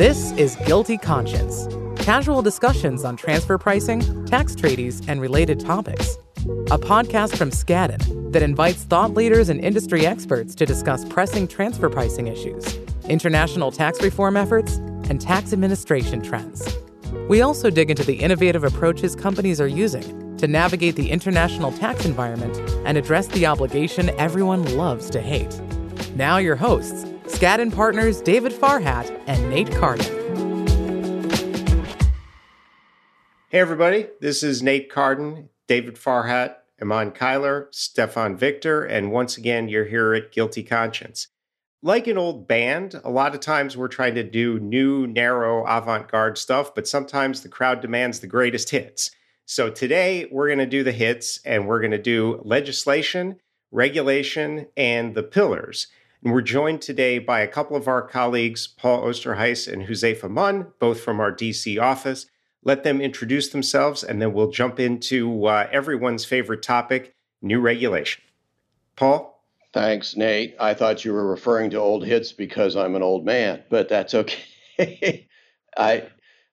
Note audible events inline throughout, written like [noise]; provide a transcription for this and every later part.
This is GILTI Conscience casual discussions on transfer pricing, tax treaties, and related topics. A podcast from Skadden that invites thought leaders and industry experts to discuss pressing transfer pricing issues, international tax reform efforts, and tax administration trends. We also dig into the innovative approaches companies are using to navigate the international tax environment and address the obligation everyone loves to hate. Now, your hosts, Skadden partners David Farhat and Nate Carden. Hey, everybody, this is Nate Carden, David Farhat, Iman Kyler, Stefan Victor, and once again, you're here at GILTI Conscience. Like an old band, a lot of times we're trying to do new, narrow, avant garde stuff, but sometimes the crowd demands the greatest hits. So today we're going to do the hits and we're going to do legislation, regulation, and the pillars. And we're joined today by a couple of our colleagues, Paul Oosterhuis and Huzefa Mun, both from our DC office let them introduce themselves, and then we'll jump into uh, everyone's favorite topic new regulation. Paul? Thanks, Nate. I thought you were referring to old hits because I'm an old man, but that's okay. [laughs] I,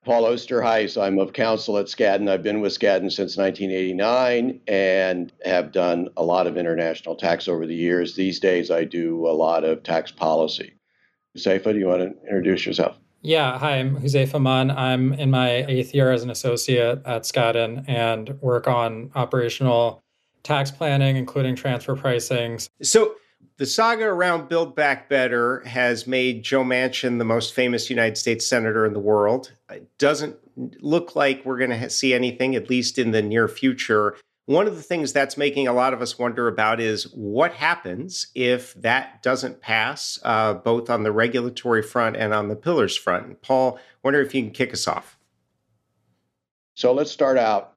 Paul Oosterhuis, I'm of counsel at Skadden. I've been with Skadden since 1989 and have done a lot of international tax over the years. These days, I do a lot of tax policy. Seifa, do you want to introduce yourself? Yeah, hi, I'm Huzefa Mun. I'm in my eighth year as an associate at Skadden and work on operational tax planning, including transfer pricings. So, the saga around Build Back Better has made Joe Manchin the most famous United States senator in the world. It doesn't look like we're going to see anything, at least in the near future, one of the things that's making a lot of us wonder about is what happens if that doesn't pass, uh, both on the regulatory front and on the pillars front. Paul, wonder if you can kick us off. So let's start out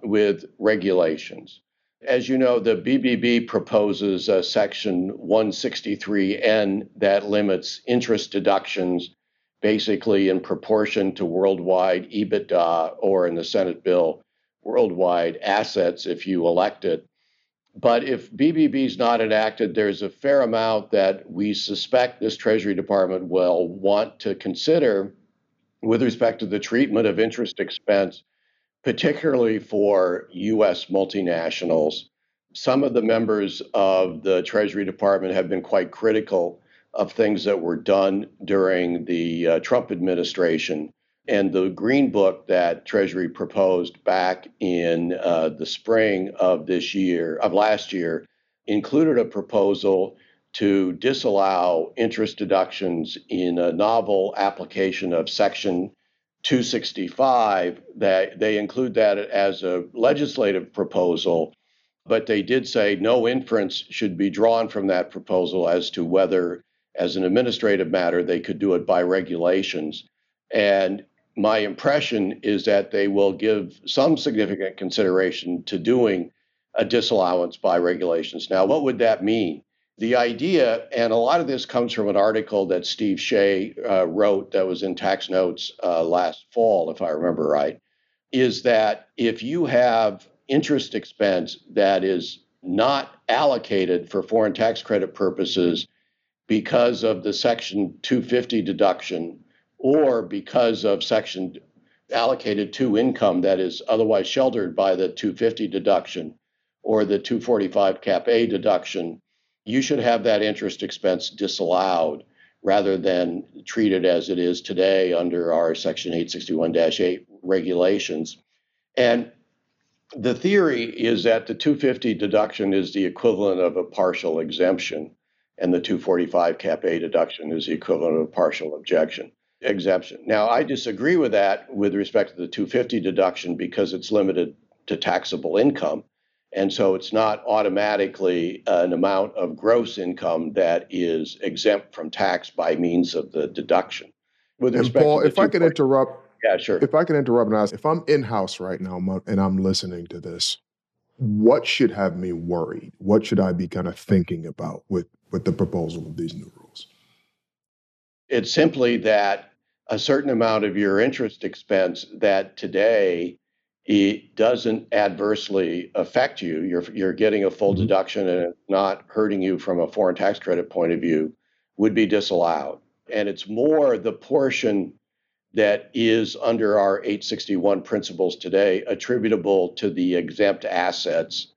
with regulations. As you know, the BBB proposes a section 163N that limits interest deductions basically in proportion to worldwide EBITDA, or in the Senate bill, worldwide assets if you elect it. But if BBB is not enacted, there's a fair amount that we suspect this Treasury Department will want to consider with respect to the treatment of interest expense, particularly for U.S. multinationals. Some of the members of the Treasury Department have been quite critical of things that were done during the uh, Trump administration and the green book that Treasury proposed back in uh, the spring of this year, of last year, included a proposal to disallow interest deductions in a novel application of Section 265. That they include that as a legislative proposal, but they did say no inference should be drawn from that proposal as to whether, as an administrative matter, they could do it by regulations. And my impression is that they will give some significant consideration to doing a disallowance by regulations. Now, what would that mean? The idea, and a lot of this comes from an article that Steve Shay uh, wrote that was in Tax Notes uh, last fall, if I remember right, is that if you have interest expense that is not allocated for foreign tax credit purposes because of the Section 250 deduction or because of section allocated to income that is otherwise sheltered by the 250 deduction or the 245 cap A deduction, you should have that interest expense disallowed rather than treated as it is today under our section 861-8 regulations. And the theory is that the 250 deduction is the equivalent of a partial exemption, and the 245 cap A deduction is the equivalent of a partial objection exemption. Now, I disagree with that with respect to the 250 deduction because it's limited to taxable income. And so it's not automatically an amount of gross income that is exempt from tax by means of the deduction. With and respect Paul, if I could interrupt, yeah, sure. If I could interrupt and ask, if I'm in house right now and I'm listening to this, what should have me worried? What should I be kind of thinking about with with the proposal of these new rules? It's simply that a certain amount of your interest expense that today it doesn't adversely affect you. You're you're getting a full mm-hmm. deduction and it's not hurting you from a foreign tax credit point of view would be disallowed. And it's more the portion that is under our 861 principles today attributable to the exempt assets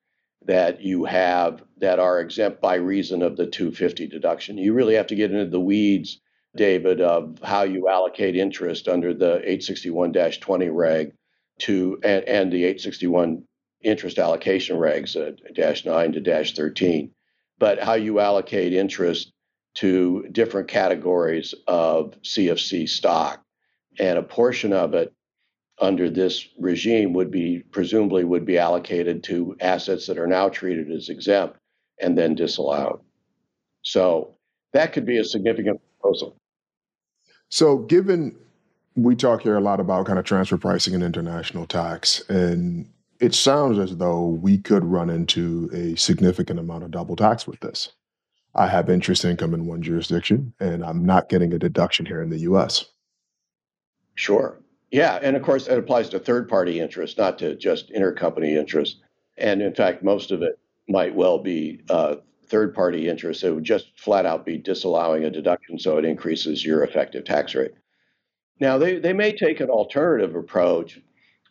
that you have that are exempt by reason of the 250 deduction. You really have to get into the weeds, David, of how you allocate interest under the 861 20 reg to and, and, the 861 interest allocation regs, uh, dash 9 to dash 13, but how you allocate interest to different categories of CFC stock and a portion of it under this regime would be presumably would be allocated to assets that are now treated as exempt and then disallowed. So that could be a significant proposal. So given we talk here a lot about kind of transfer pricing and international tax, and it sounds as though we could run into a significant amount of double tax with this. I have interest income in one jurisdiction, and I'm not getting a deduction here in the US. Sure. Yeah. And of course, it applies to third party interest, not to just intercompany interest. And in fact, most of it might well be uh, third party interest. It would just flat out be disallowing a deduction so it increases your effective tax rate. Now, they, they may take an alternative approach,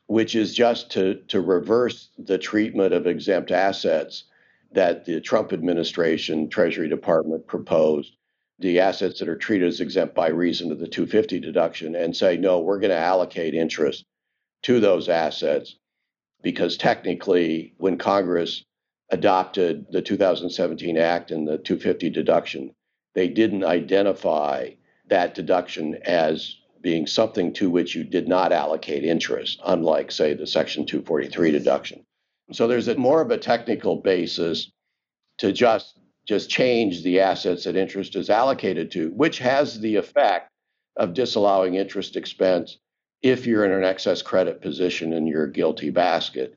which is just to, to reverse the treatment of exempt assets that the Trump administration, Treasury Department proposed. The assets that are treated as exempt by reason of the 250 deduction and say, no, we're going to allocate interest to those assets because technically, when Congress adopted the 2017 Act and the 250 deduction, they didn't identify that deduction as being something to which you did not allocate interest, unlike, say, the Section 243 deduction. So there's a more of a technical basis to just just change the assets that interest is allocated to, which has the effect of disallowing interest expense if you're in an excess credit position in your GILTI basket.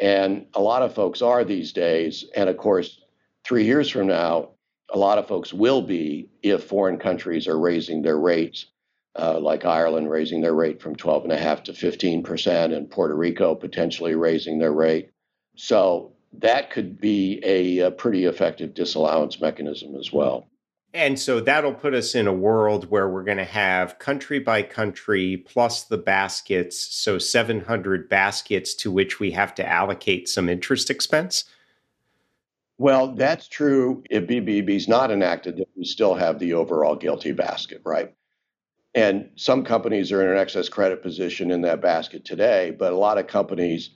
And a lot of folks are these days. And of course, three years from now, a lot of folks will be if foreign countries are raising their rates, uh, like Ireland raising their rate from 12.5 to 15%, and Puerto Rico potentially raising their rate. So that could be a, a pretty effective disallowance mechanism as well. And so that'll put us in a world where we're going to have country by country plus the baskets. So 700 baskets to which we have to allocate some interest expense. Well, that's true if BBB is not enacted, that we still have the overall GILTI basket, right? And some companies are in an excess credit position in that basket today, but a lot of companies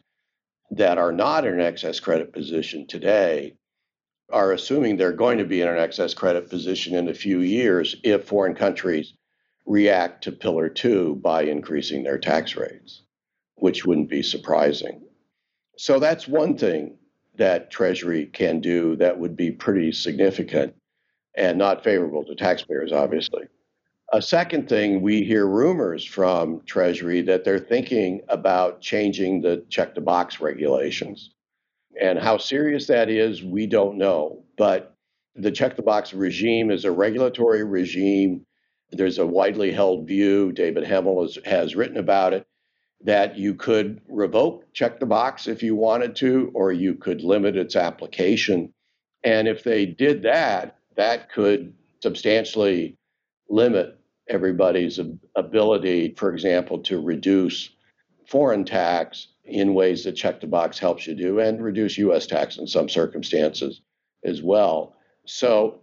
that are not in an excess credit position today are assuming they're going to be in an excess credit position in a few years if foreign countries react to Pillar 2 by increasing their tax rates, which wouldn't be surprising. So that's one thing that Treasury can do that would be pretty significant and not favorable to taxpayers, obviously. A second thing, we hear rumors from Treasury that they're thinking about changing the check the box regulations. And how serious that is, we don't know. But the check the box regime is a regulatory regime. There's a widely held view, David Hemel has, has written about it, that you could revoke check the box if you wanted to, or you could limit its application. And if they did that, that could substantially limit everybody's ability, for example, to reduce foreign tax in ways that check the box helps you do and reduce US tax in some circumstances as well. So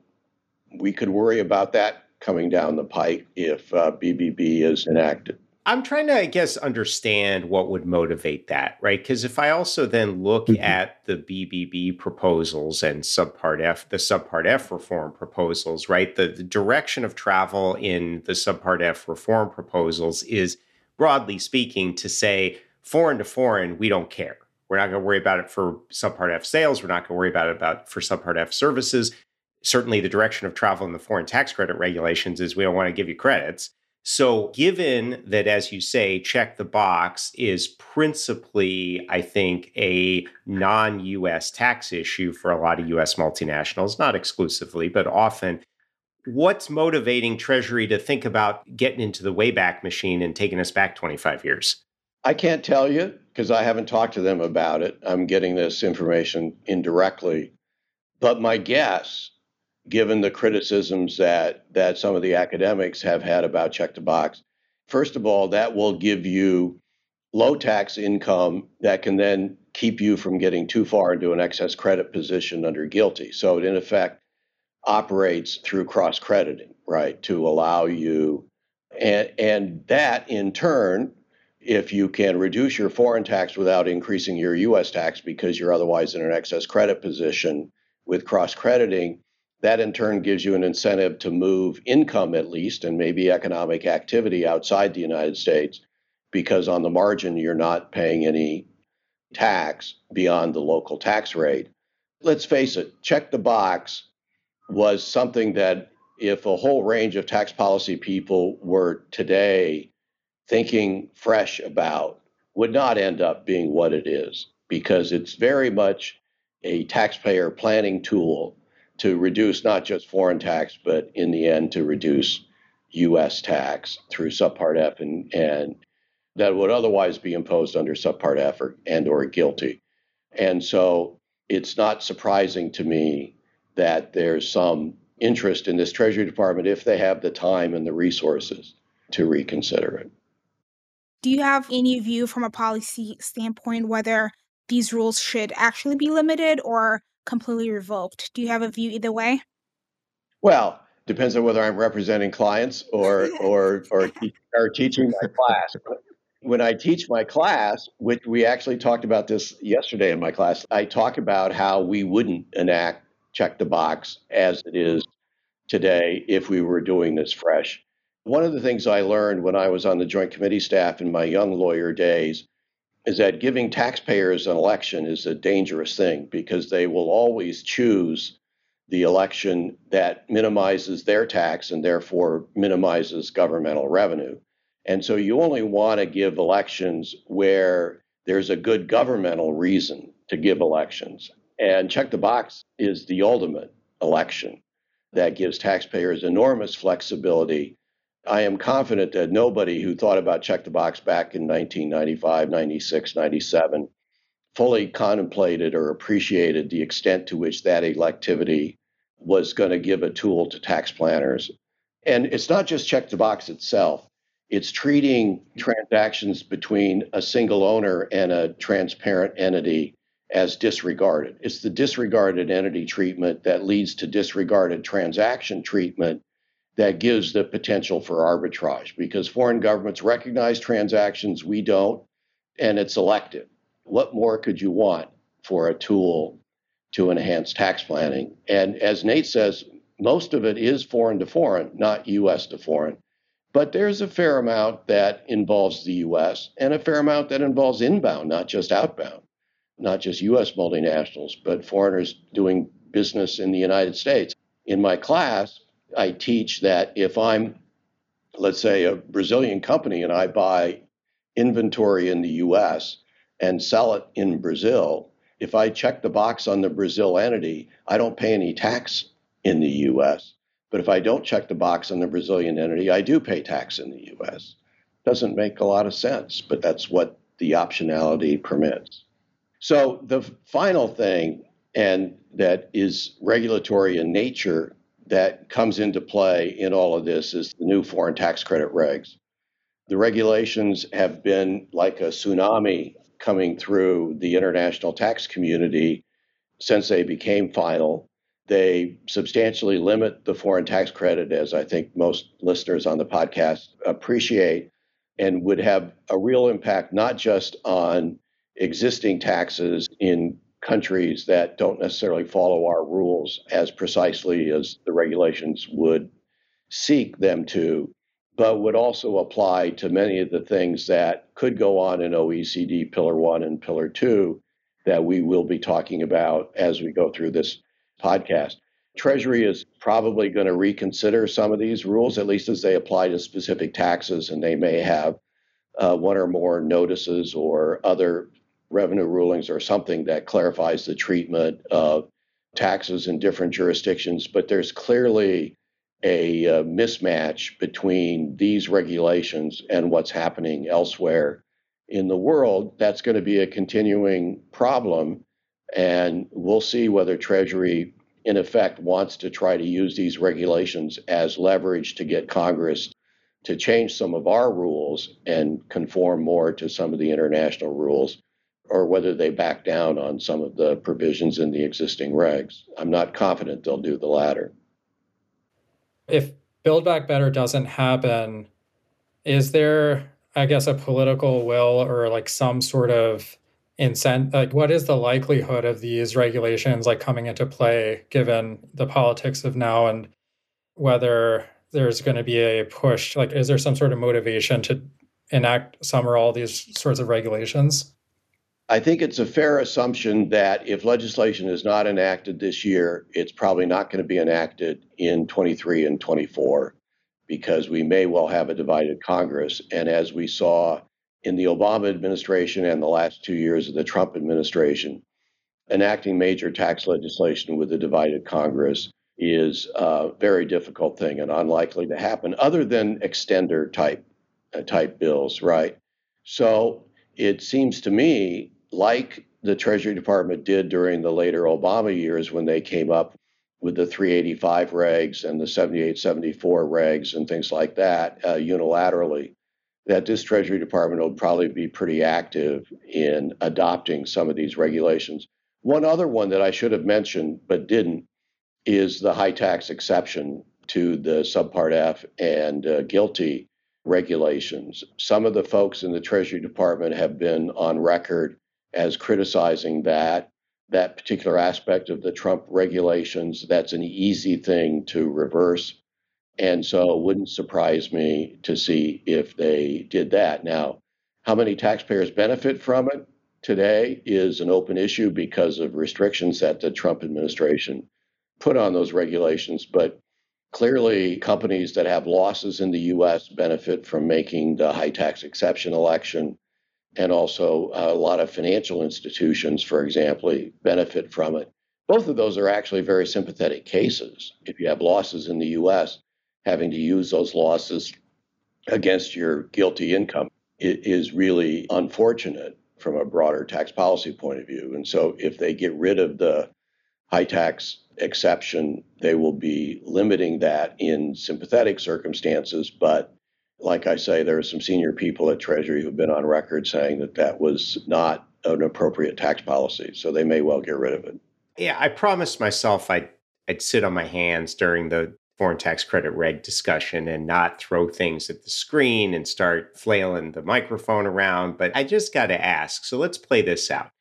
we could worry about that coming down the pike if uh, BBB is enacted. I'm trying to, I guess, understand what would motivate that, right? Because if I also then look mm-hmm. at the BBB proposals and Subpart F, the Subpart F reform proposals, right? The, the direction of travel in the Subpart F reform proposals is, broadly speaking, to say foreign to foreign, we don't care. We're not going to worry about it for Subpart F sales. We're not going to worry about it about for Subpart F services. Certainly, the direction of travel in the foreign tax credit regulations is we don't want to give you credits. So, given that, as you say, check the box is principally, I think, a non US tax issue for a lot of US multinationals, not exclusively, but often, what's motivating Treasury to think about getting into the Wayback Machine and taking us back 25 years? I can't tell you because I haven't talked to them about it. I'm getting this information indirectly. But my guess given the criticisms that that some of the academics have had about check the box. First of all, that will give you low tax income that can then keep you from getting too far into an excess credit position under GILTI. So it in effect operates through cross crediting, right, to allow you and and that in turn if you can reduce your foreign tax without increasing your US tax because you're otherwise in an excess credit position with cross crediting, that in turn gives you an incentive to move income at least and maybe economic activity outside the United States because on the margin you're not paying any tax beyond the local tax rate. Let's face it, check the box was something that if a whole range of tax policy people were today thinking fresh about would not end up being what it is because it's very much a taxpayer planning tool to reduce not just foreign tax, but in the end to reduce U.S. tax through Subpart F and, and that would otherwise be imposed under Subpart F or, and or GILTI. And so it's not surprising to me that there's some interest in this Treasury Department if they have the time and the resources to reconsider it. Do you have any view from a policy standpoint whether these rules should actually be limited or completely revoked? Do you have a view either way? Well, depends on whether I'm representing clients or or or, [laughs] or teaching my class. When I teach my class, which we actually talked about this yesterday in my class, I talk about how we wouldn't enact check the box as it is today if we were doing this fresh. One of the things I learned when I was on the Joint Committee staff in my young lawyer days is that giving taxpayers an election is a dangerous thing because they will always choose the election that minimizes their tax and therefore minimizes governmental revenue. And so you only want to give elections where there's a good governmental reason to give elections. And check the box is the ultimate election that gives taxpayers enormous flexibility I am confident that nobody who thought about check the box back in 1995, 96, 97 fully contemplated or appreciated the extent to which that electivity was going to give a tool to tax planners. And it's not just check the box itself, it's treating transactions between a single owner and a transparent entity as disregarded. It's the disregarded entity treatment that leads to disregarded transaction treatment that gives the potential for arbitrage because foreign governments recognize transactions, we don't, and it's elective. What more could you want for a tool to enhance tax planning? And as Nate says, most of it is foreign to foreign, not US to foreign. But there's a fair amount that involves the US and a fair amount that involves inbound, not just outbound, not just US multinationals, but foreigners doing business in the United States. In my class, I teach that if I'm, let's say, a Brazilian company and I buy inventory in the US and sell it in Brazil, if I check the box on the Brazil entity, I don't pay any tax in the US. But if I don't check the box on the Brazilian entity, I do pay tax in the US. Doesn't make a lot of sense, but that's what the optionality permits. So the final thing, and that is regulatory in nature, that comes into play in all of this is the new foreign tax credit regs. The regulations have been like a tsunami coming through the international tax community since they became final. They substantially limit the foreign tax credit, as I think most listeners on the podcast appreciate, and would have a real impact not just on existing taxes in countries that don't necessarily follow our rules as precisely as the regulations would seek them to, but would also apply to many of the things that could go on in OECD Pillar 1 and Pillar 2 that we will be talking about as we go through this podcast. Treasury is probably going to reconsider some of these rules, at least as they apply to specific taxes, and they may have uh, one or more notices or other revenue rulings or something that clarifies the treatment of taxes in different jurisdictions. But there's clearly a uh, mismatch between these regulations and what's happening elsewhere in the world. That's going to be a continuing problem. And we'll see whether Treasury in effect, wants to try to use these regulations as leverage to get Congress to change some of our rules and conform more to some of the international rules, or whether they back down on some of the provisions in the existing regs. I'm not confident they'll do the latter. If Build Back Better doesn't happen, is there, I guess, a political will or like some sort of incent like what is the likelihood of these regulations like coming into play given the politics of now and whether there's going to be a push like is there some sort of motivation to enact some or all these sorts of regulations I think it's a fair assumption that if legislation is not enacted this year, it's probably not going to be enacted in 23 and 24 because we may well have a divided Congress. And as we saw in the Obama administration and the last two years of the Trump administration, enacting major tax legislation with a divided Congress is a very difficult thing and unlikely to happen, other than extender type uh, type bills, right? So it seems to me like the Treasury Department did during the later Obama years when they came up with the 385 regs and the 7874 regs and things like that uh, unilaterally, that this Treasury Department will probably be pretty active in adopting some of these regulations. One other one that I should have mentioned but didn't is the high tax exception to the Subpart F and uh, GILTI regulations. Some of the folks in the Treasury Department have been on record as criticizing that that particular aspect of the Trump regulations. That's an easy thing to reverse. And so it wouldn't surprise me to see if they did that. Now, how many taxpayers benefit from it today is an open issue because of restrictions that the Trump administration put on those regulations. But clearly, companies that have losses in the U.S. benefit from making the high tax exception election and also uh, a lot of financial institutions, for example, benefit from it. Both of those are actually very sympathetic cases. If you have losses in the US, having to use those losses against your GILTI income is really unfortunate from a broader tax policy point of view. And so if they get rid of the high tax exception, they will be limiting that in sympathetic circumstances, but like I say, there are some senior people at Treasury who've been on record saying that that was not an appropriate tax policy. So they may well get rid of it. Yeah, I promised myself I'd, I'd sit on my hands during the foreign tax credit reg discussion and not throw things at the screen and start flailing the microphone around. But I just got to ask. So let's play this out.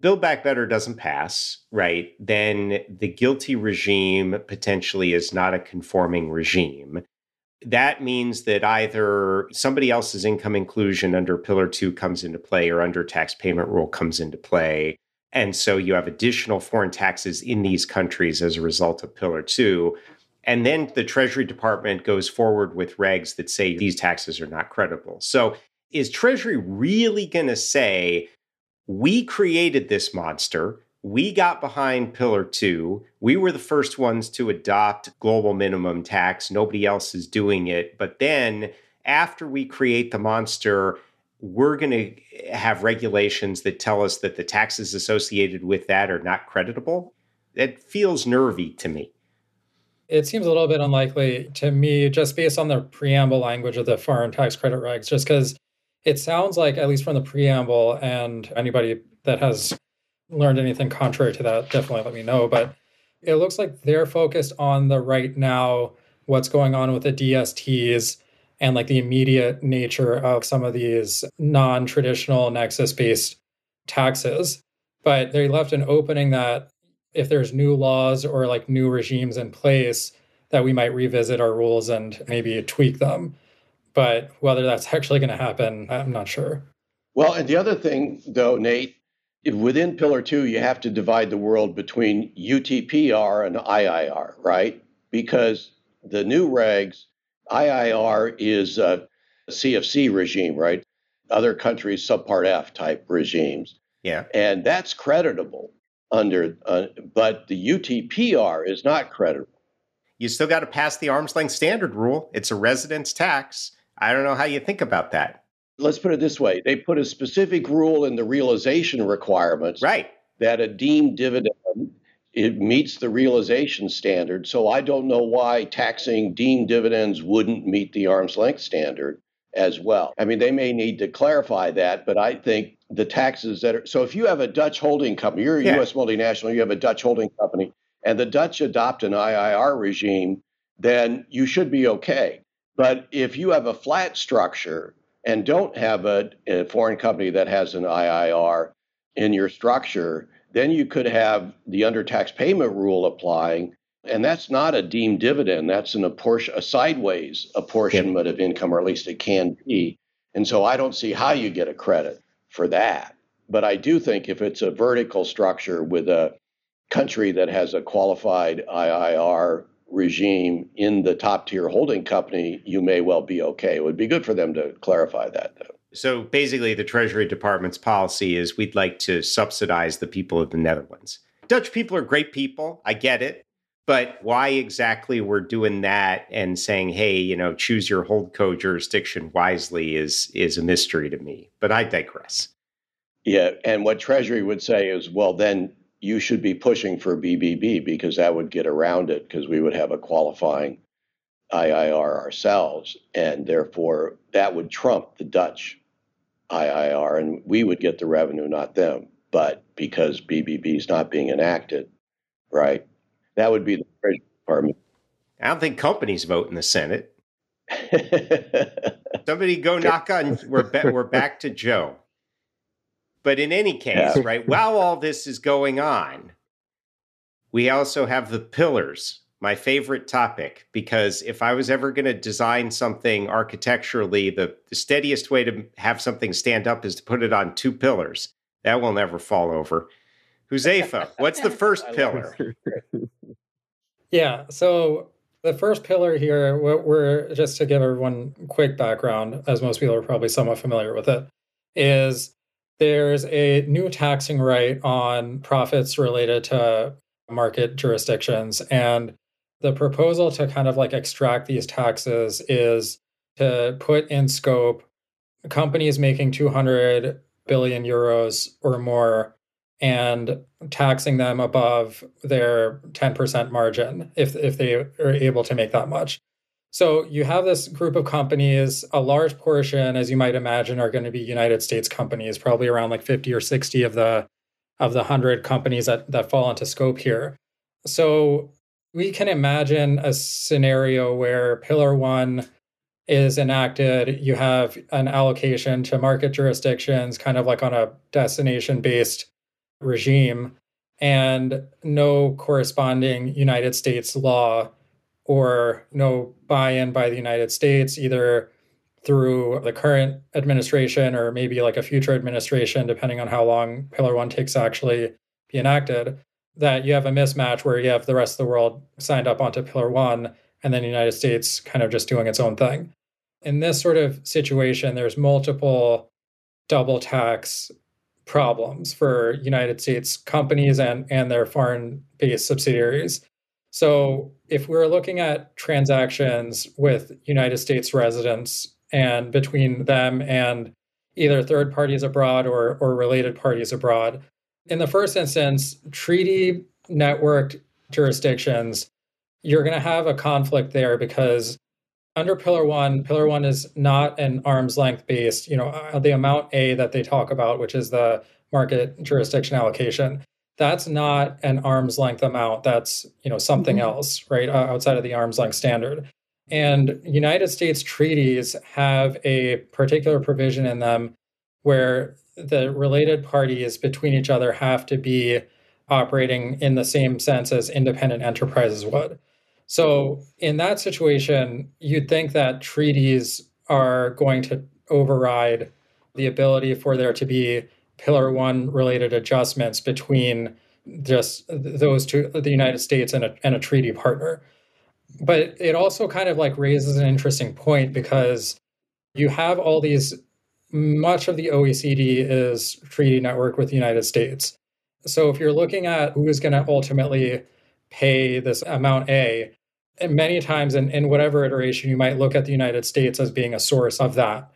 Build Back Better doesn't pass, right? Then the GILTI regime potentially is not a conforming regime that means that either somebody else's income inclusion under Pillar 2 comes into play or under tax payment rule comes into play. And so you have additional foreign taxes in these countries as a result of Pillar 2. And then the Treasury Department goes forward with regs that say these taxes are not credible. So is Treasury really going to say, we created this monster? We got behind Pillar 2. We were the first ones to adopt global minimum tax. Nobody else is doing it. But then after we create the monster, we're going to have regulations that tell us that the taxes associated with that are not creditable. That feels nervy to me. It seems a little bit unlikely to me, just based on the preamble language of the foreign tax credit regs, just because it sounds like, at least from the preamble, and anybody that has learned anything contrary to that, definitely let me know. But it looks like they're focused on the right now, what's going on with the DSTs and like the immediate nature of some of these non traditional nexus based taxes. But they left an opening that if there's new laws or like new regimes in place, that we might revisit our rules and maybe tweak them. But whether that's [laughs] actually going to happen, I'm not sure. Well, and the other thing, though, Nate, within Pillar 2, you have to divide the world between UTPR and IIR, right? Because the new regs, IIR is a CFC regime, right? Other countries, subpart F type regimes. Yeah. And that's creditable under, uh, but the UTPR is not creditable. You still got to pass the arm's length standard rule. It's a residence tax. I don't know how you think about that let's put it this way they put a specific rule in the realization requirements right that a deemed dividend it meets the realization standard. So I don't know why taxing deemed dividends wouldn't meet the arm's length standard as well. I mean, they may need to clarify that, but I think the taxes that are so if you have a Dutch holding company, you're a yeah. US multinational, you have a Dutch holding company, and the Dutch adopt an IIR regime, then you should be okay. But if you have a flat structure and don't have a, a foreign company that has an IIR in your structure, then you could have the under tax payment rule applying. And that's not a deemed dividend. That's an apportion, a sideways apportionment of income, or at least it can be. And so I don't see how you get a credit for that. But I do think if it's a vertical structure with a country that has a qualified IIR regime in the top tier holding company, you may well be okay. It would be good for them to clarify that, though. So basically, the Treasury Department's policy is we'd like to subsidize the people of the Netherlands. Dutch people are great people. I get it. But why exactly we're doing that and saying, hey, you know, choose your holdco jurisdiction wisely is is a mystery to me. But I digress. Yeah, and what Treasury would say is, well, then you should be pushing for BBB because that would get around it because we would have a qualifying IIR ourselves, and therefore that would trump the Dutch IIR, and we would get the revenue, not them. But because BBB is not being enacted, right? That would be the Treasury Department. I don't think companies vote in the Senate. [laughs] Somebody go knock on. We're we're back to Joe. But in any case, yeah. right, while all this is going on, we also have the pillars, my favorite topic, because if I was ever going to design something architecturally, the, the steadiest way to have something stand up is to put it on two pillars. That will never fall over. Huzefa, what's the [laughs] first pillar? [laughs] Yeah, so the first pillar here, we're just to give everyone quick background, as most people are probably somewhat familiar with it, is there's a new taxing right on profits related to market jurisdictions. And the proposal to kind of like extract these taxes is to put in scope companies making 200 billion euros or more and taxing them above their 10% margin if, if they are able to make that much. So you have this group of companies, a large portion, as you might imagine, are going to be United States companies, probably around like 50 or 60 of the of the 100 companies that, that fall into scope here. So we can imagine a scenario where Pillar One is enacted. You have an allocation to market jurisdictions, kind of like on a destination based regime, and no corresponding United States law or no buy in by the United States, either through the current administration or maybe like a future administration, depending on how long Pillar One takes to actually be enacted, that you have a mismatch where you have the rest of the world signed up onto Pillar One and then the United States kind of just doing its own thing. In this sort of situation, there's multiple double tax problems for United States companies and, and their foreign based subsidiaries. So if we're looking at transactions with United States residents and between them and either third parties abroad or, or related parties abroad, in the first instance, treaty networked jurisdictions, you're going to have a conflict there because under Pillar One, Pillar One is not an arm's length based, you know, uh, the amount A that they talk about, which is the market jurisdiction allocation that's not an arm's length amount. That's you know something mm-hmm. else right outside of the arm's length standard. And united states treaties have a particular provision in them where the related parties between each other have to be operating in the same sense as independent enterprises would. So in that situation you'd think that treaties are going to override the ability for there to be pillar one related adjustments between just those two the united states and a, and a treaty partner. But it also kind of like raises an interesting point because you have all these much of the oecd is treaty network with the united states. So if you're looking at who is going to ultimately pay this amount a and many times in, in whatever iteration you might look at the united states as being a source of that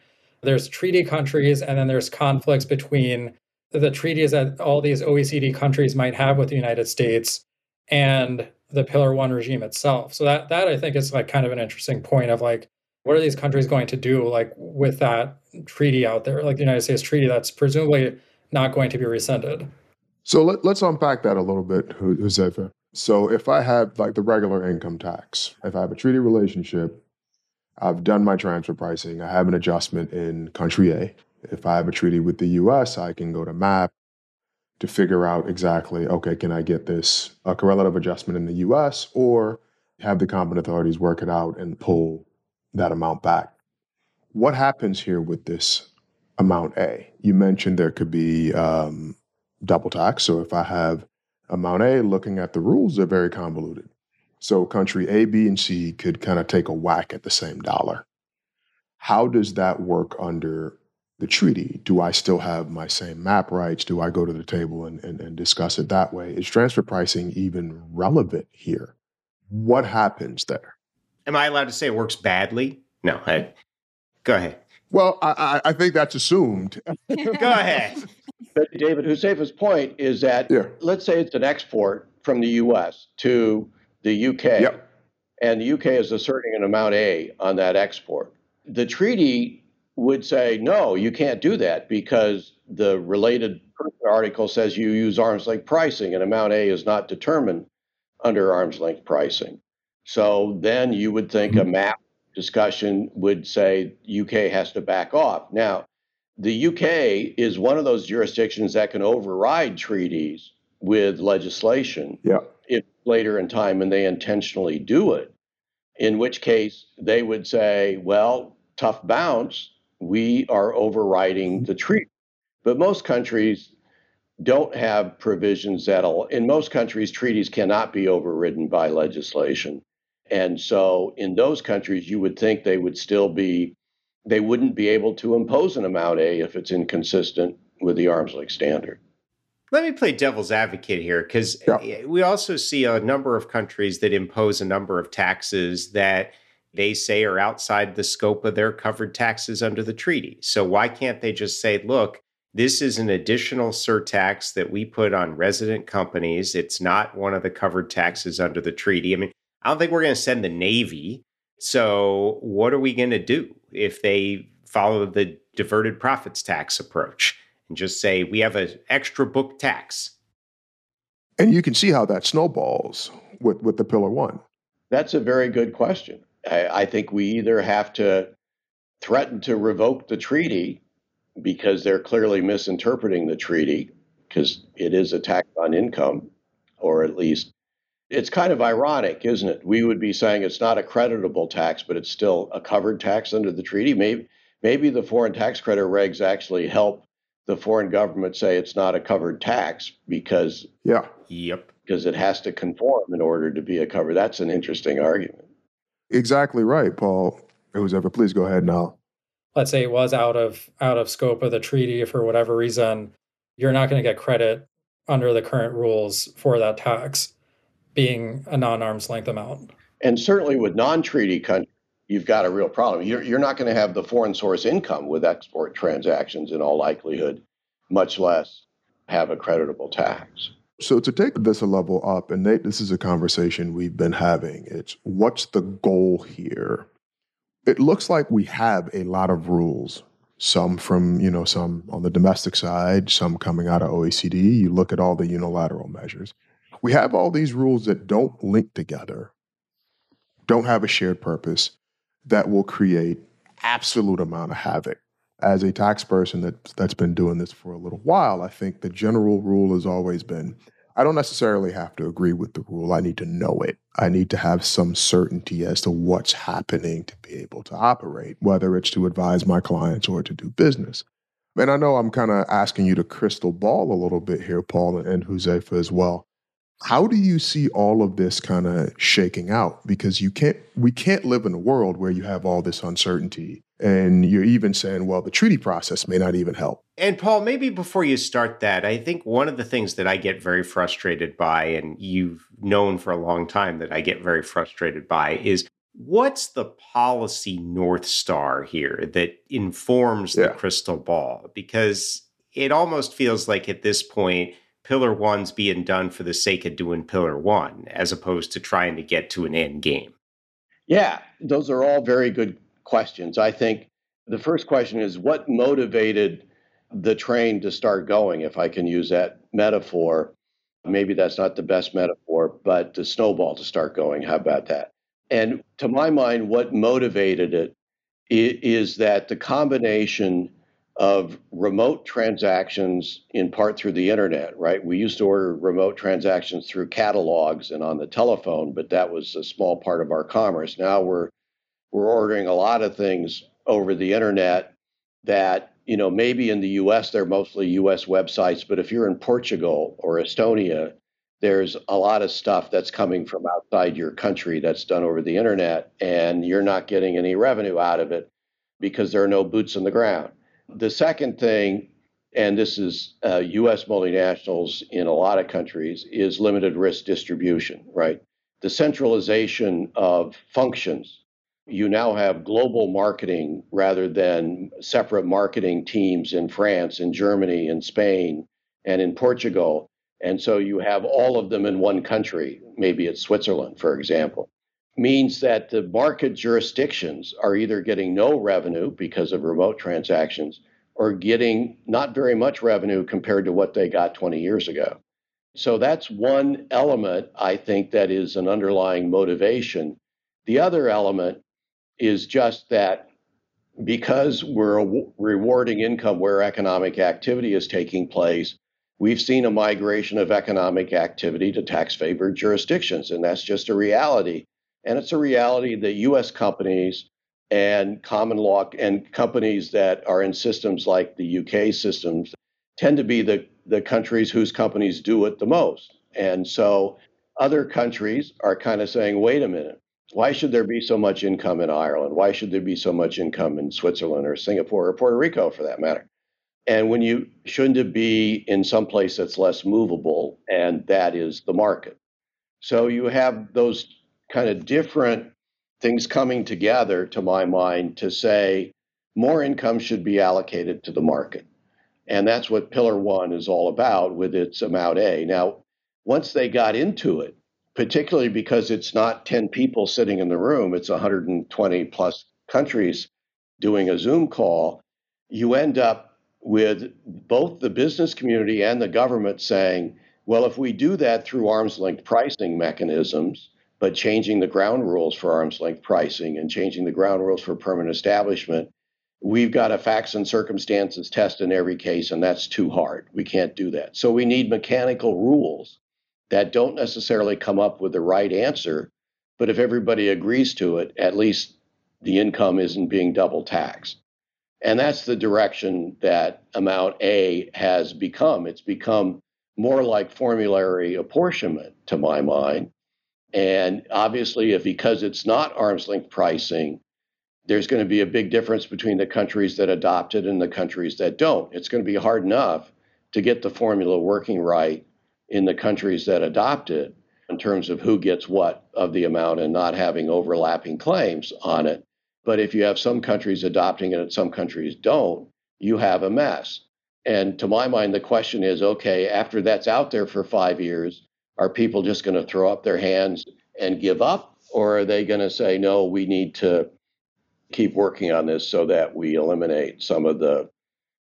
there's treaty countries, and then there's conflicts between the treaties that all these OECD countries might have with the United States and the Pillar One regime itself. So that that I think is like kind of an interesting point of like what are these countries going to do like with that treaty out there, like the United States treaty that's presumably not going to be rescinded. So let, us unpack that a little bit, Huzefa. So if I have like the regular income tax, if I have a treaty relationship, I've done my transfer pricing, I have an adjustment in country A. If I have a treaty with the US, I can go to MAP to figure out exactly, okay, can I get this a correlative adjustment in the US or have the competent authorities work it out and pull that amount back. What happens here with this amount A? You mentioned there could be um, double tax. So if I have amount A, looking at the rules, they're very convoluted. So country A, B, and C could kind of take a whack at the same dollar. How does that work under the treaty? Do I still have my same MAP rights? Do I go to the table and, and, and discuss it that way? Is transfer pricing even relevant here? What happens there? Am I allowed to say it works badly? No. I, go ahead. Well, I, I think that's assumed. [laughs] go ahead. But David Huzefa's point is that yeah. let's say it's an export from the U.S. to the UK, yep. and the UK is asserting an amount A on that export. The treaty would say, no, you can't do that because the related article says you use arm's length pricing, and amount A is not determined under arm's length pricing. So then you would think a mm-hmm. MAP discussion would say UK has to back off. Now, the UK is one of those jurisdictions that can override treaties with legislation yeah. If later in time and they intentionally do it. In which case they would say, well, tough bounce, we are overriding the treaty. But most countries don't have provisions that'll, in most countries, treaties cannot be overridden by legislation. And so in those countries, you would think they would still be, they wouldn't be able to impose an amount A if it's inconsistent with the arm's length standard. Let me play devil's advocate here because yeah. Eh, eh, we also see a number of countries that impose a number of taxes that they say are outside the scope of their covered taxes under the treaty. So why can't they just say, look, this is an additional surtax that we put on resident companies. It's not one of the covered taxes under the treaty. I mean, I don't think we're going to send the Navy. So, what are we going to do if they follow the diverted profits tax approach and just say we have an extra book tax? And you can see how that snowballs with, with the Pillar One. That's a very good question. I, I think we either have to threaten to revoke the treaty because they're clearly misinterpreting the treaty because it is a tax on income, or at least it's kind of ironic, isn't it? We would be saying it's not a creditable tax, but it's still a covered tax under the treaty. Maybe maybe the foreign tax credit regs actually help the foreign government say it's not a covered tax because yeah, yep, because it has to conform in order to be a cover. That's an interesting argument. Exactly right, Paul. Who's ever, please go ahead now. Let's say it was out of out of scope of the treaty for whatever reason, you're not going to get credit under the current rules for that tax being a non arm's length amount. And certainly with non treaty countries, you've got a real problem. You're, you're not going to have the foreign source income with export transactions in all likelihood, much less have a creditable tax. So to take this a level up, and Nate, this is a conversation we've been having. It's what's the goal here? It looks like we have a lot of rules, some from, you know, some on the domestic side, some coming out of OECD. You look at all the unilateral measures we have all these rules that don't link together, don't have a shared purpose, that will create absolute amount of havoc. As a tax person that that's been doing this for a little while, I think the general rule has always been I don't necessarily have to agree with the rule. I need to know it. I need to have some certainty as to what's happening to be able to operate, whether it's to advise my clients or to do business. And I know I'm kind of asking you to crystal ball a little bit here, Paul and Huzefa as well. How do you see all of this kind of shaking out? Because you can't, we can't live in a world where you have all this uncertainty. And you're even saying, well, the treaty process may not even help. And Paul, maybe before you start that, I think one of the things that I get very frustrated by, and you've known for a long time that I get very frustrated by, is what's the policy North Star here that informs yeah. the crystal ball? Because it almost feels like at this point, pillar one's being done for the sake of doing pillar one as opposed to trying to get to an end game? Yeah, those are all very good questions. I think the first question is what motivated the train to start going, if I can use that metaphor. Maybe that's not the best metaphor, but the snowball to start going. How about that? And to my mind, what motivated it is that the combination of remote transactions in part through the internet, right? We used to order remote transactions through catalogs and on the telephone, but that was a small part of our commerce. Now we're we're ordering a lot of things over the internet that, you know, maybe in the US they're mostly US websites, but if you're in Portugal or Estonia, there's a lot of stuff that's coming from outside your country that's done over the internet and you're not getting any revenue out of it because there are no boots on the ground. The second thing, and this is uh, US multinationals in a lot of countries, is limited risk distribution, right? The centralization of functions. You now have global marketing rather than separate marketing teams in France, in Germany, in Spain, and in Portugal. And so you have all of them in one country, maybe it's Switzerland, for example means that the market jurisdictions are either getting no revenue because of remote transactions or getting not very much revenue compared to what they got 20 years ago. So that's one element, I think, that is an underlying motivation. The other element is just that because we're rewarding income where economic activity is taking place, we've seen a migration of economic activity to tax favored jurisdictions. And that's just a reality. And it's a reality that US companies and common law and companies that are in systems like the UK systems tend to be the, the countries whose companies do it the most. And so other countries are kind of saying, wait a minute, why should there be so much income in Ireland? Why should there be so much income in Switzerland or Singapore or Puerto Rico for that matter? And when you shouldn't it be in some place that's less movable, and that is the market. So you have those kind of different things coming together, to my mind, to say more income should be allocated to the market. And that's what Pillar One is all about with its Amount A. Now, once they got into it, particularly because it's not 10 people sitting in the room, it's 120 plus countries doing a Zoom call, you end up with both the business community and the government saying, well, if we do that through arm's length pricing mechanisms, but changing the ground rules for arm's length pricing and changing the ground rules for permanent establishment, we've got a facts and circumstances test in every case, and that's too hard. We can't do that. So we need mechanical rules that don't necessarily come up with the right answer, but if everybody agrees to it, at least the income isn't being double taxed. And that's the direction that Amount A has become. It's become more like formulary apportionment, to my mind, and obviously, if because it's not arm's length pricing, there's going to be a big difference between the countries that adopt it and the countries that don't. It's going to be hard enough to get the formula working right in the countries that adopt it in terms of who gets what of the amount and not having overlapping claims on it. But if you have some countries adopting it and some countries don't, you have a mess. And to my mind, the question is okay, after that's out there for five years, are people just going to throw up their hands and give up? Or are they going to say, no, we need to keep working on this so that we eliminate some of the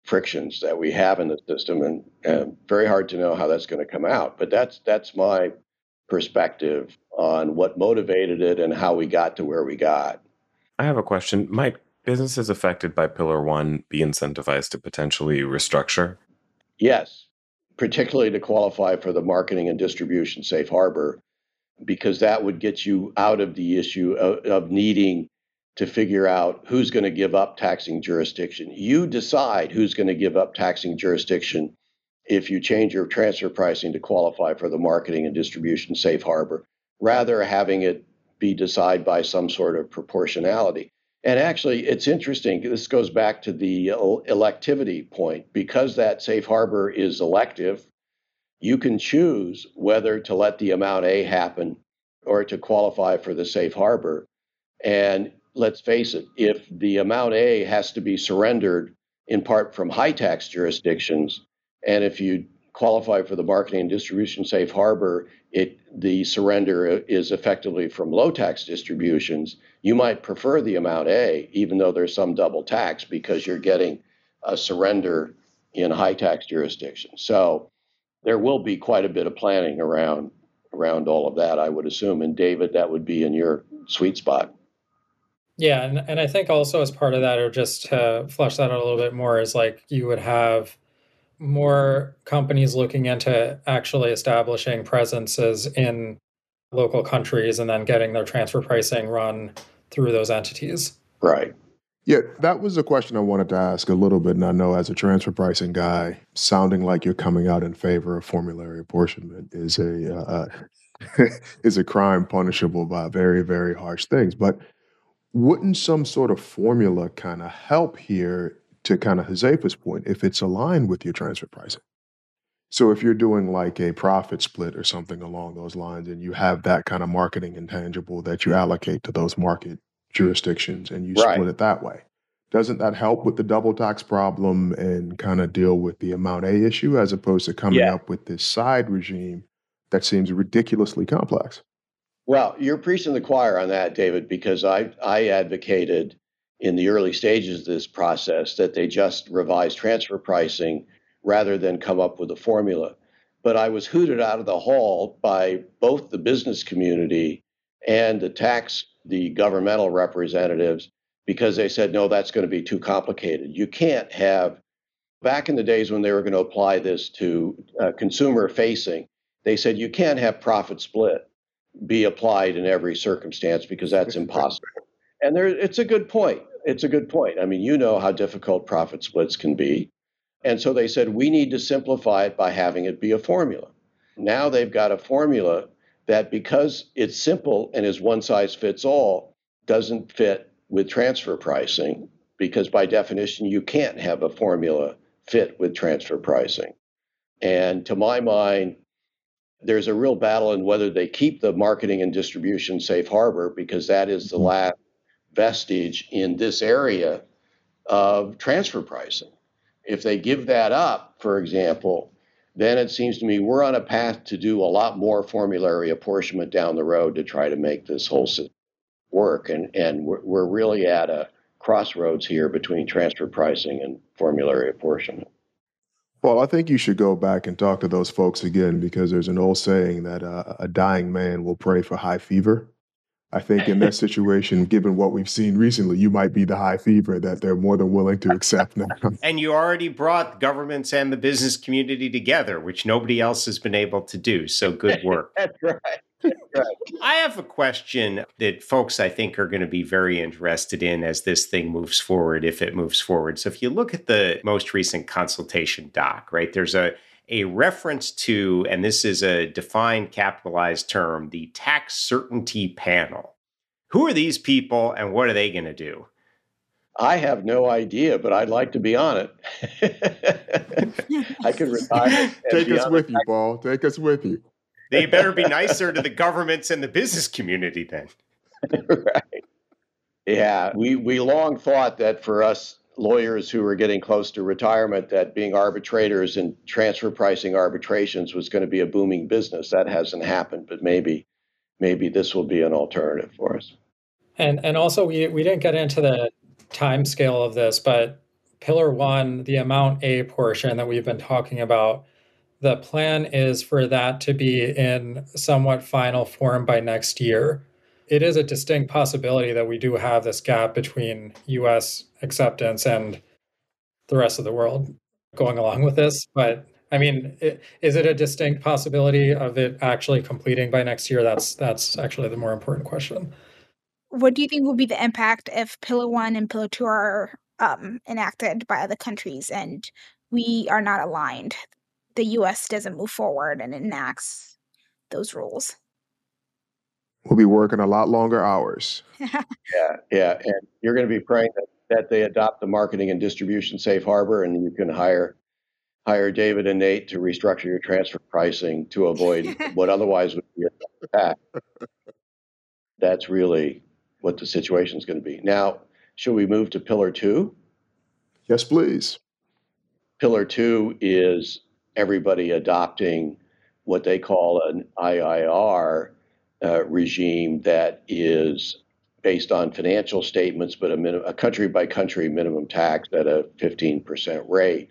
frictions that we have in the system? And, and very hard to know how that's going to come out. But that's that's my perspective on what motivated it and how we got to where we got. I have a question. Might businesses affected by Pillar One be incentivized to potentially restructure? Yes particularly to qualify for the marketing and distribution safe harbor, because that would get you out of the issue of, of needing to figure out who's going to give up taxing jurisdiction. You decide who's going to give up taxing jurisdiction if you change your transfer pricing to qualify for the marketing and distribution safe harbor, rather having it be decided by some sort of proportionality. And actually, it's interesting. This goes back to the uh, electivity point. Because that safe harbor is elective, you can choose whether to let the amount A happen or to qualify for the safe harbor. And let's face it, if the amount A has to be surrendered in part from high tax jurisdictions, and if you qualify for the marketing and distribution safe harbor, it the surrender is effectively from low tax distributions. You might prefer the amount A, even though there's some double tax, because you're getting a surrender in high tax jurisdictions. So there will be quite a bit of planning around around all of that, I would assume. And David, that would be in your sweet spot. Yeah, and, and I think also as part of that, or just to flesh that out a little bit more, is like you would have more companies looking into actually establishing presences in local countries and then getting their transfer pricing run through those entities. Right. Yeah, that was a question I wanted to ask a little bit. And I know as a transfer pricing guy, sounding like you're coming out in favor of formulary apportionment is a uh, [laughs] is a crime punishable by very very harsh things. But wouldn't some sort of formula kind of help here to kind of Huzefa's point if it's aligned with your transfer pricing? So if you're doing like a profit split or something along those lines, and you have that kind of marketing intangible that you allocate to those market jurisdictions and you Right. split it that way, doesn't that help with the double tax problem and kind of deal with the amount A issue as opposed to coming Yeah. up with this side regime that seems ridiculously complex? Well, you're preaching the choir on that, David, because I, I advocated in the early stages of this process that they just revise transfer pricing rather than come up with a formula. But I was hooted out of the hall by both the business community and the tax, the governmental representatives, because they said, no, that's going to be too complicated. You can't have, back in the days when they were going to apply this to uh, consumer facing, they said you can't have profit split be applied in every circumstance because that's [laughs] impossible. And there, it's a good point. It's a good point. I mean, you know how difficult profit splits can be. And so they said, we need to simplify it by having it be a formula. Now they've got a formula that, because it's simple and is one size fits all, doesn't fit with transfer pricing, because by definition, you can't have a formula fit with transfer pricing. And to my mind, there's a real battle in whether they keep the marketing and distribution safe harbor because that is the mm-hmm. last vestige in this area of transfer pricing. If they give that up, for example, then it seems to me we're on a path to do a lot more formulary apportionment down the road to try to make this whole system work. And, and we're, we're really at a crossroads here between transfer pricing and formulary apportionment. Well, I think you should go back and talk to those folks again because there's an old saying that uh, a dying man will pray for high fever. I think in that situation, given what we've seen recently, you might be the high fever that they're more than willing to accept now. [laughs] And you already brought governments and the business community together, which nobody else has been able to do. So good [laughs] work. That's right. That's right. I have a question that folks I think are going to be very interested in as this thing moves forward, if it moves forward. So if you look at the most recent consultation doc, right, there's a a reference to, and this is a defined capitalized term, the tax certainty panel. Who are these people and what are they going to do? I have no idea, but I'd like to be on it. [laughs] I could retire. Take be us with you, Paul. Take us with you. They better be nicer to the governments and the business community then. [laughs] right. Yeah, we we long thought that for us lawyers who were getting close to retirement, that being arbitrators and transfer pricing arbitrations was going to be a booming business. That hasn't happened, but maybe maybe this will be an alternative for us. And and also we we didn't get into the time scale of this, but pillar one, the amount A portion that we've been talking about, the plan is for that to be in somewhat final form by next year. It is a distinct possibility that we do have this gap between US acceptance and the rest of the world going along with this. But I mean, i- is it a distinct possibility of it actually completing by next year? That's that's actually the more important question. What do you think will be the impact if Pillar One and Pillar Two are um, enacted by other countries and we are not aligned? The U.S. doesn't move forward and enacts those rules. We'll be working a lot longer hours. [laughs] Yeah, yeah, and you're going to be praying that, that they adopt the marketing and distribution safe harbor, and you can hire hire David and Nate to restructure your transfer pricing to avoid [laughs] what otherwise would be a attack. That's really what the situation is going to be. Now, should we move to pillar two? Yes, please. Pillar two is everybody adopting what they call an IIR uh, regime that is based on financial statements, but a, min- a country by country minimum tax at a 15% rate.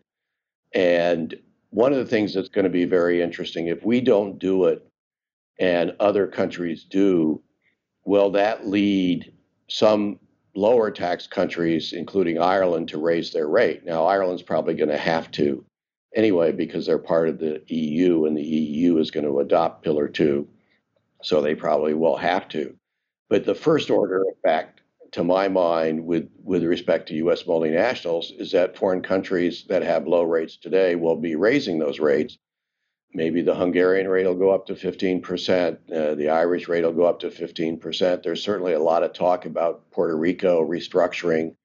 And one of the things that's going to be very interesting if we don't do it and other countries do, will that lead some lower tax countries, including Ireland, to raise their rate? Now, Ireland's probably going to have to anyway because they're part of the EU and the EU is going to adopt Pillar 2. So they probably will have to. But the first order effect, to my mind, with, with respect to US multinationals, is that foreign countries that have low rates today will be raising those rates. Maybe the Hungarian rate will go up to 15%, uh, the Irish rate will go up to 15%. There's certainly a lot of talk about Puerto Rico restructuring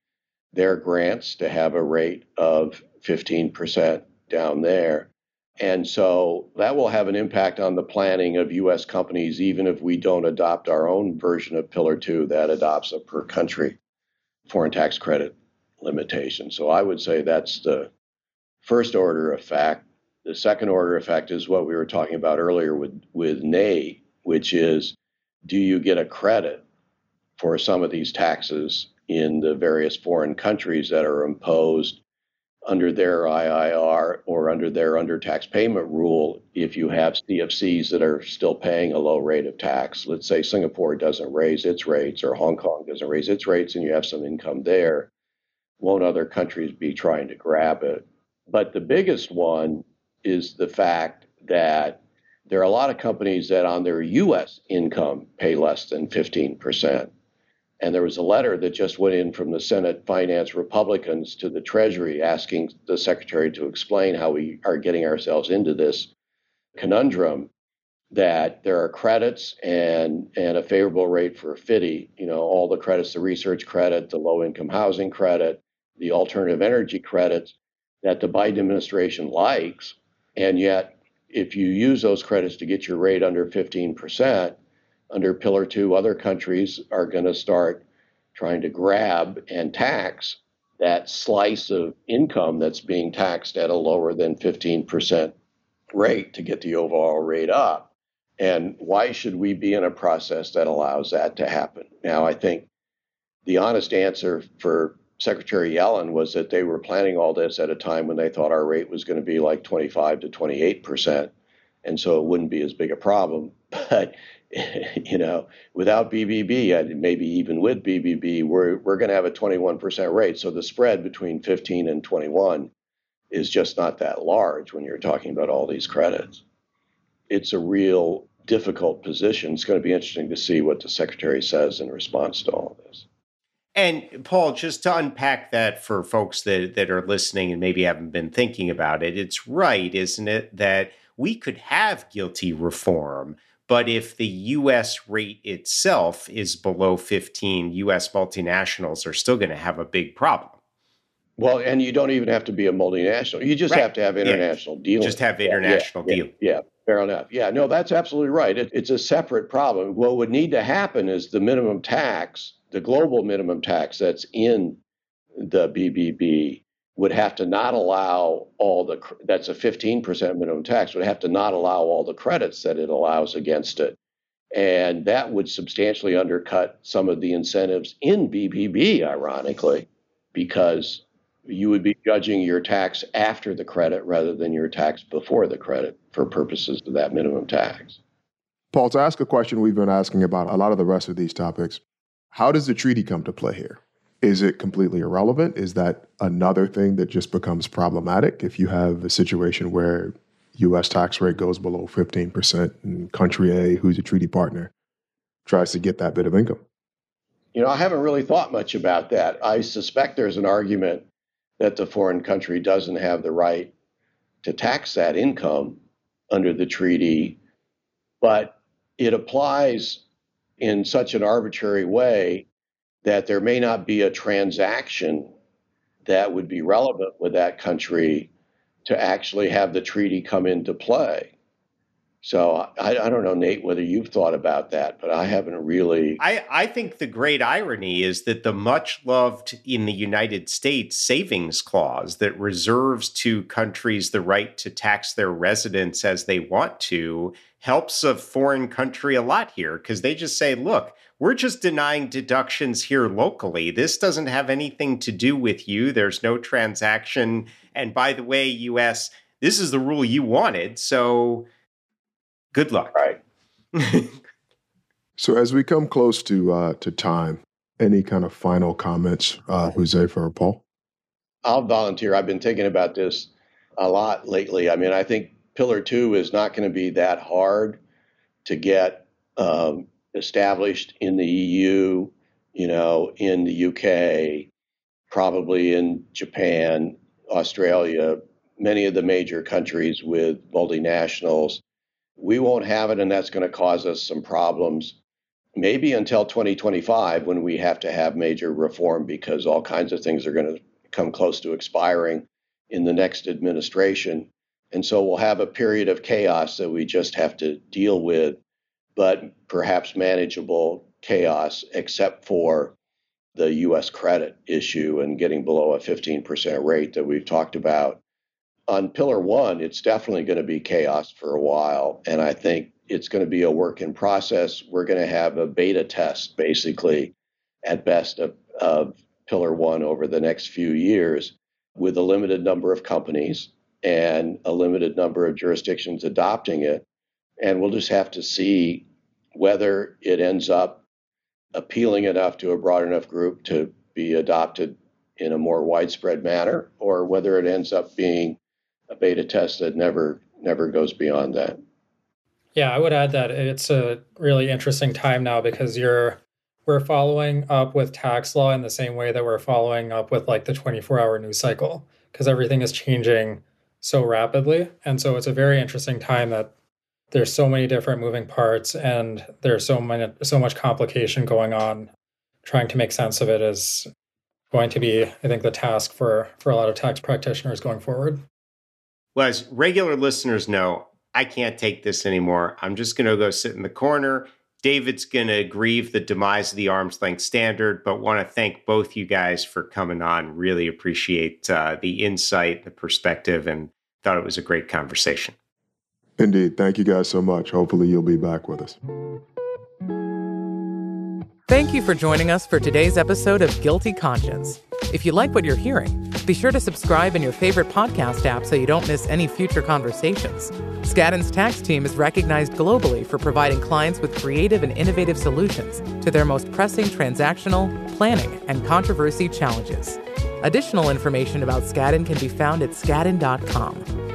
their grants to have a rate of 15% down there. And so that will have an impact on the planning of U.S. companies, even if we don't adopt our own version of Pillar 2 that adopts a per country foreign tax credit limitation. So I would say that's the first order effect. The second order effect is what we were talking about earlier with, with Nate, which is do you get a credit for some of these taxes in the various foreign countries that are imposed under their IIR or under their under tax payment rule if you have CFCs that are still paying a low rate of tax. Let's say Singapore doesn't raise its rates or Hong Kong doesn't raise its rates and you have some income there. Won't other countries be trying to grab it? But the biggest one is the fact that there are a lot of companies that on their US income pay less than 15%. And there was a letter that just went in from the Senate Finance Republicans to the Treasury asking the Secretary to explain how we are getting ourselves into this conundrum that there are credits and, and a favorable rate for FDII, you know, all the credits, the research credit, the low income housing credit, the alternative energy credits that the Biden administration likes. And yet, if you use those credits to get your rate under 15%, under Pillar 2, other countries are going to start trying to grab and tax that slice of income that's being taxed at a lower than 15% rate to get the overall rate up. And why should we be in a process that allows that to happen? Now, I think the honest answer for Secretary Yellen was that they were planning all this at a time when they thought our rate was going to be like 25 to 28 percent. And so it wouldn't be as big a problem. [laughs] But [laughs] you know, without BBB, and maybe even with BBB, we're, we're going to have a 21% rate. So the spread between 15 and 21 is just not that large when you're talking about all these credits. It's a real difficult position. It's going to be interesting to see what the secretary says in response to all of this. And Paul, just to unpack that for folks that, that are listening and maybe haven't been thinking about it, it's right, isn't it, that we could have GILTI reform but if the US rate itself is below 15, US multinationals are still going to have a big problem. Well, and you don't even have to be a multinational. You just right. have to have international yeah. dealing. Just have international yeah, deal. Yeah, yeah, fair enough. Yeah, no, that's absolutely right. It, it's a separate problem. What would need to happen is the minimum tax, the global minimum tax that's in the BBB, would have to not allow all the that's a 15% minimum tax would have to not allow all the credits that it allows against it and that would substantially undercut some of the incentives in BBB ironically because you would be judging your tax after the credit rather than your tax before the credit for purposes of that minimum tax. Paul, to ask a question we've been asking about a lot of the rest of these topics, how does the treaty come to play here? Is it completely irrelevant? Is that another thing that just becomes problematic if you have a situation where US tax rate goes below 15% and country A, who's a treaty partner, tries to get that bit of income? You know, I haven't really thought much about that. I suspect there's an argument that the foreign country doesn't have the right to tax that income under the treaty, but it applies in such an arbitrary way that there may not be a transaction that would be relevant with that country to actually have the treaty come into play. So I, I, don't know, Nate, whether you've thought about that, but I haven't really. I, I think the great irony is that the much loved in the United States savings clause that reserves to countries the right to tax their residents as they want to helps a foreign country a lot here because they just say, look, we're just denying deductions here locally. This doesn't have anything to do with you. There's no transaction. And by the way, US, this is the rule you wanted. So good luck. Right. so as we come close to uh, to time, any kind of final comments, uh, Huzefa Paul? I'll volunteer. I've been thinking about this a lot lately. I mean, I think Pillar Two is not going to be that hard to get um, established in the EU. You know, in the UK, probably in Japan, Australia, many of the major countries with multinationals we won't have it, and that's going to cause us some problems. Maybe until 2025, when we have to have major reform because all kinds of things are going to come close to expiring in the next administration. And so we'll have a period of chaos that we just have to deal with, but perhaps manageable chaos, except for the US credit issue and getting below a 15% rate that we've talked about on pillar one, it's definitely going to be chaos for a while. And I think it's going to be a work in process. We're going to have a beta test, basically, at best, of, of pillar one over the next few years with a limited number of companies and a limited number of jurisdictions adopting it. And we'll just have to see whether it ends up appealing enough to a broad enough group to be adopted in a more widespread manner, or whether it ends up being a beta test that never never goes beyond that. Yeah, I would add that it's a really interesting time now because you're we're following up with tax law in the same way that we're following up with like the 24-hour news cycle because everything is changing so rapidly. And so it's a very interesting time that there's so many different moving parts and there's so many so much complication going on. Trying to make sense of it is going to be, I think, the task for for a lot of tax practitioners going forward. Well, as regular listeners know, I can't take this anymore. I'm just going to go sit in the corner. David's going to grieve the demise of the arm's length standard, but want to thank both you guys for coming on. Really appreciate uh, the insight, the perspective, and thought it was a great conversation. Indeed. Thank you guys so much. Hopefully, you'll be back with us. Thank you for joining us for today's episode of GILTI Conscience. If you like what you're hearing, be sure to subscribe in your favorite podcast app so you don't miss any future conversations. Skadden's tax team is recognized globally for providing clients with creative and innovative solutions to their most pressing transactional, planning, and controversy challenges. Additional information about Skadden can be found at skadden.com.